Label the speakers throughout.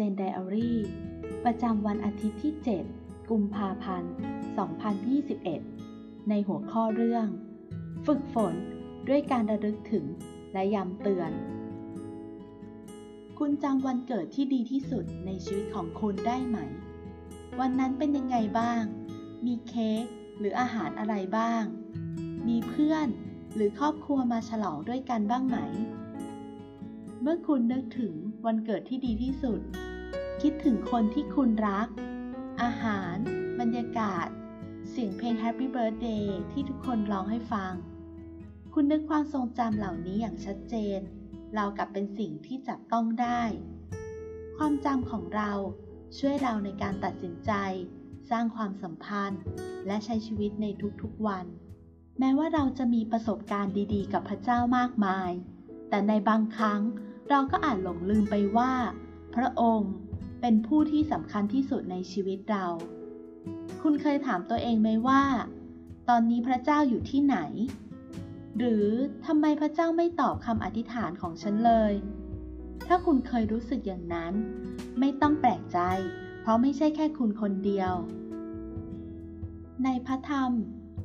Speaker 1: เจนไดอารี่ ประจำวันอาทิตย์ที่ 7 กุมภาพันธ์ 2021 ในหัวข้อเรื่อง ฝึกฝนด้วยการระลึกถึงและย้ำเตือน คุณจำวันเกิดที่ดีที่สุดในชีวิตของคุณได้ไหม วันนั้นเป็นยังไงบ้าง มีเค้กหรืออาหารอะไรบ้าง มีเพื่อนหรือครอบครัวมาฉลองด้วยกันบ้างไหม เมื่อคุณนึกถึงวันเกิดที่ดีที่สุด คิดถึงคนที่คุณรัก อาหาร บรรยากาศ เสียงเพลง Happy Birthday ที่ทุกคนร้องให้ฟัง คุณนึกความทรงจำเหล่านี้อย่างชัดเจน เรากับเป็นสิ่งที่จับต้องได้ ความจำของเราช่วยเราในการตัดสินใจ สร้างความสัมพันธ์ และใช้ชีวิตในทุกๆวัน แม้ว่าเราจะมีประสบการณ์ดีๆ กับพระเจ้ามากมาย แต่ในบางครั้งเราก็อาจหลงลืมไปว่า พระองค์ เป็นผู้ที่สำคัญที่สุดในชีวิตเรา คุณเคยถามตัวเองไหมว่า ตอนนี้พระเจ้าอยู่ที่ไหน หรือทำไมพระเจ้าไม่ตอบคำอธิษฐานของฉันเลย ถ้าคุณเคยรู้สึกอย่างนั้น ไม่ต้องแปลกใจ เพราะไม่ใช่แค่คุณคนเดียว ในพระธรรม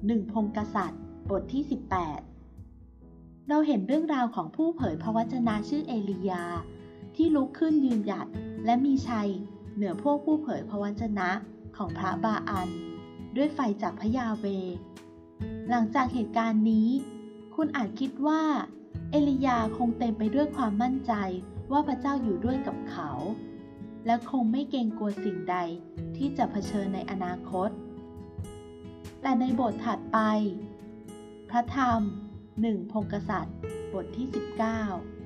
Speaker 1: หนึ่งพงกษัตริย์ บทที่ 18 เราเห็นเรื่องราวของผู้เผยพระวจนะชื่อเอลียา ที่ลุกขึ้นยืนหยัดและมีชัยเหนือพวกผู้เผยพระวจนะของพระบาอัน ด้วยไฟจากพระยาเว หลังจากเหตุการณ์นี้ คุณอาจคิดว่า เอลียาคงเต็มไปด้วยความมั่นใจว่าพระเจ้าอยู่ด้วยกับเขา และคงไม่เกรงกลัวสิ่งใดที่จะเผชิญในอนาคต แต่ในบทถัดไป พระธรรมหนึ่งพงกษัตริย์ บทที่ 19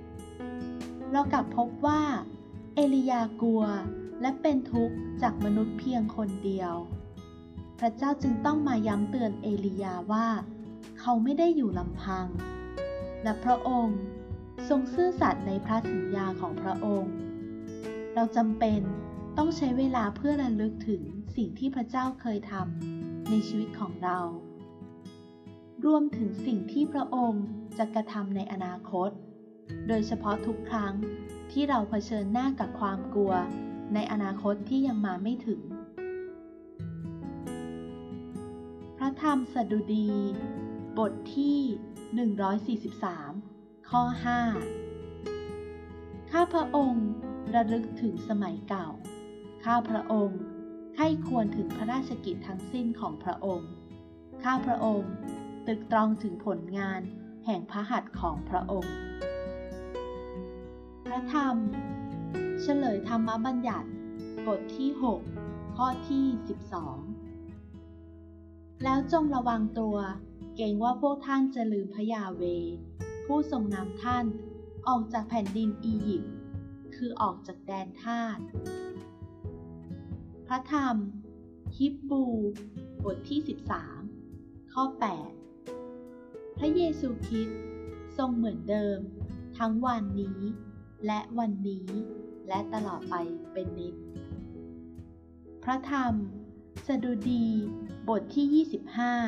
Speaker 1: เรากลับพบว่า เอลียากลัวและเป็นทุกข์จากมนุษย์เพียงคนเดียว พระเจ้าจึงต้องมาย้ำเตือนเอลียาว่า เขาไม่ได้อยู่ลำพัง และพระองค์ทรงซื่อสัตย์ในพระสัญญาของพระองค์ เราจำเป็นต้องใช้เวลาเพื่อระลึกถึงสิ่งที่พระเจ้าเคยทำในชีวิตของเรา รวมถึงสิ่งที่พระองค์จะกระทำในอนาคต โดยเฉพาะทุกครั้งที่เราเผชิญหน้ากับความกลัว ในอนาคตที่ยังมาไม่ถึง พระธรรมสดุดี บทที่ 143 ข้อ 5 ข้าพระองค์ระลึกถึงสมัยเก่า ข้าพระองค์ใคร่ควรถึงพระราชกิจทั้งสิ้นของพระองค์ ข้าพระองค์ตึกตรองถึงผลงานแห่งพระหัตถ์ของพระองค์ พระธรรม เฉลยธรรมบัญญัติ บทที่ 6 ข้อที่ 12 แล้วจงระวังตัว เกรงว่าพวกท่านจะลืมพยาเว ผู้ทรงนำท่าน ออกจากแผ่นดินอียิปต์คือออกจากแดนทาสพระธรรม ฮิบบู บทที่ 13 ข้อ 8 พระเยซูคริสต์ทรงเหมือนเดิม ทั้งวันนี้ และวันนี้ และตลอดไปเป็นนิจพระธรรม สดุดี บทที่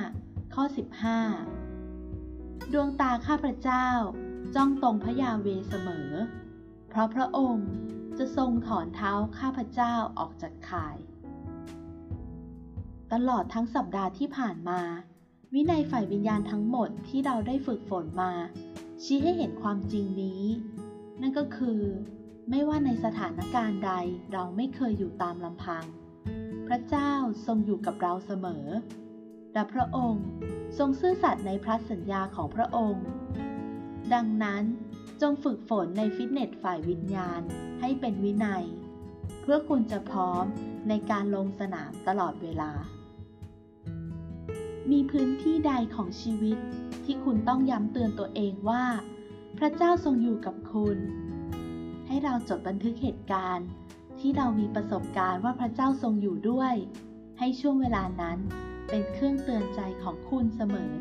Speaker 1: 25 ข้อ 15 ดวงตาข้าพระเจ้าจ้องตรงพระยาเวเสมอ เพราะพระองค์จะทรงถอนเท้าข้าพระเจ้าออกจากข่าย ตลอดทั้งสัปดาห์ที่ผ่านมา วินัยฝ่ายวิญญาณทั้งหมดที่เราได้ฝึกฝนมา ชี้ให้เห็นความจริงนี้ นั่นก็คือ ไม่ว่าในสถานการณ์ใดเราไม่เคยอยู่ตามลำพัง พระเจ้าทรงอยู่กับเราเสมอและพระองค์ทรงซื่อสัตย์ในพระสัญญาของพระองค์ ดังนั้นจงฝึกฝนในฟิตเนสฝ่ายวิญญาณให้เป็นวินัย เพื่อคุณจะพร้อมในการลงสนามตลอดเวลา มีพื้นที่ใดของชีวิตที่คุณต้องย้ำเตือนตัวเองว่า พระเจ้าทรงอยู่กับคุณ ให้เราจดบันทึกเหตุการณ์ ที่เรามีประสบการณ์ว่าพระเจ้าทรงอยู่ด้วย ให้ช่วงเวลานั้นเป็นเครื่องเตือนใจของคุณเสมอ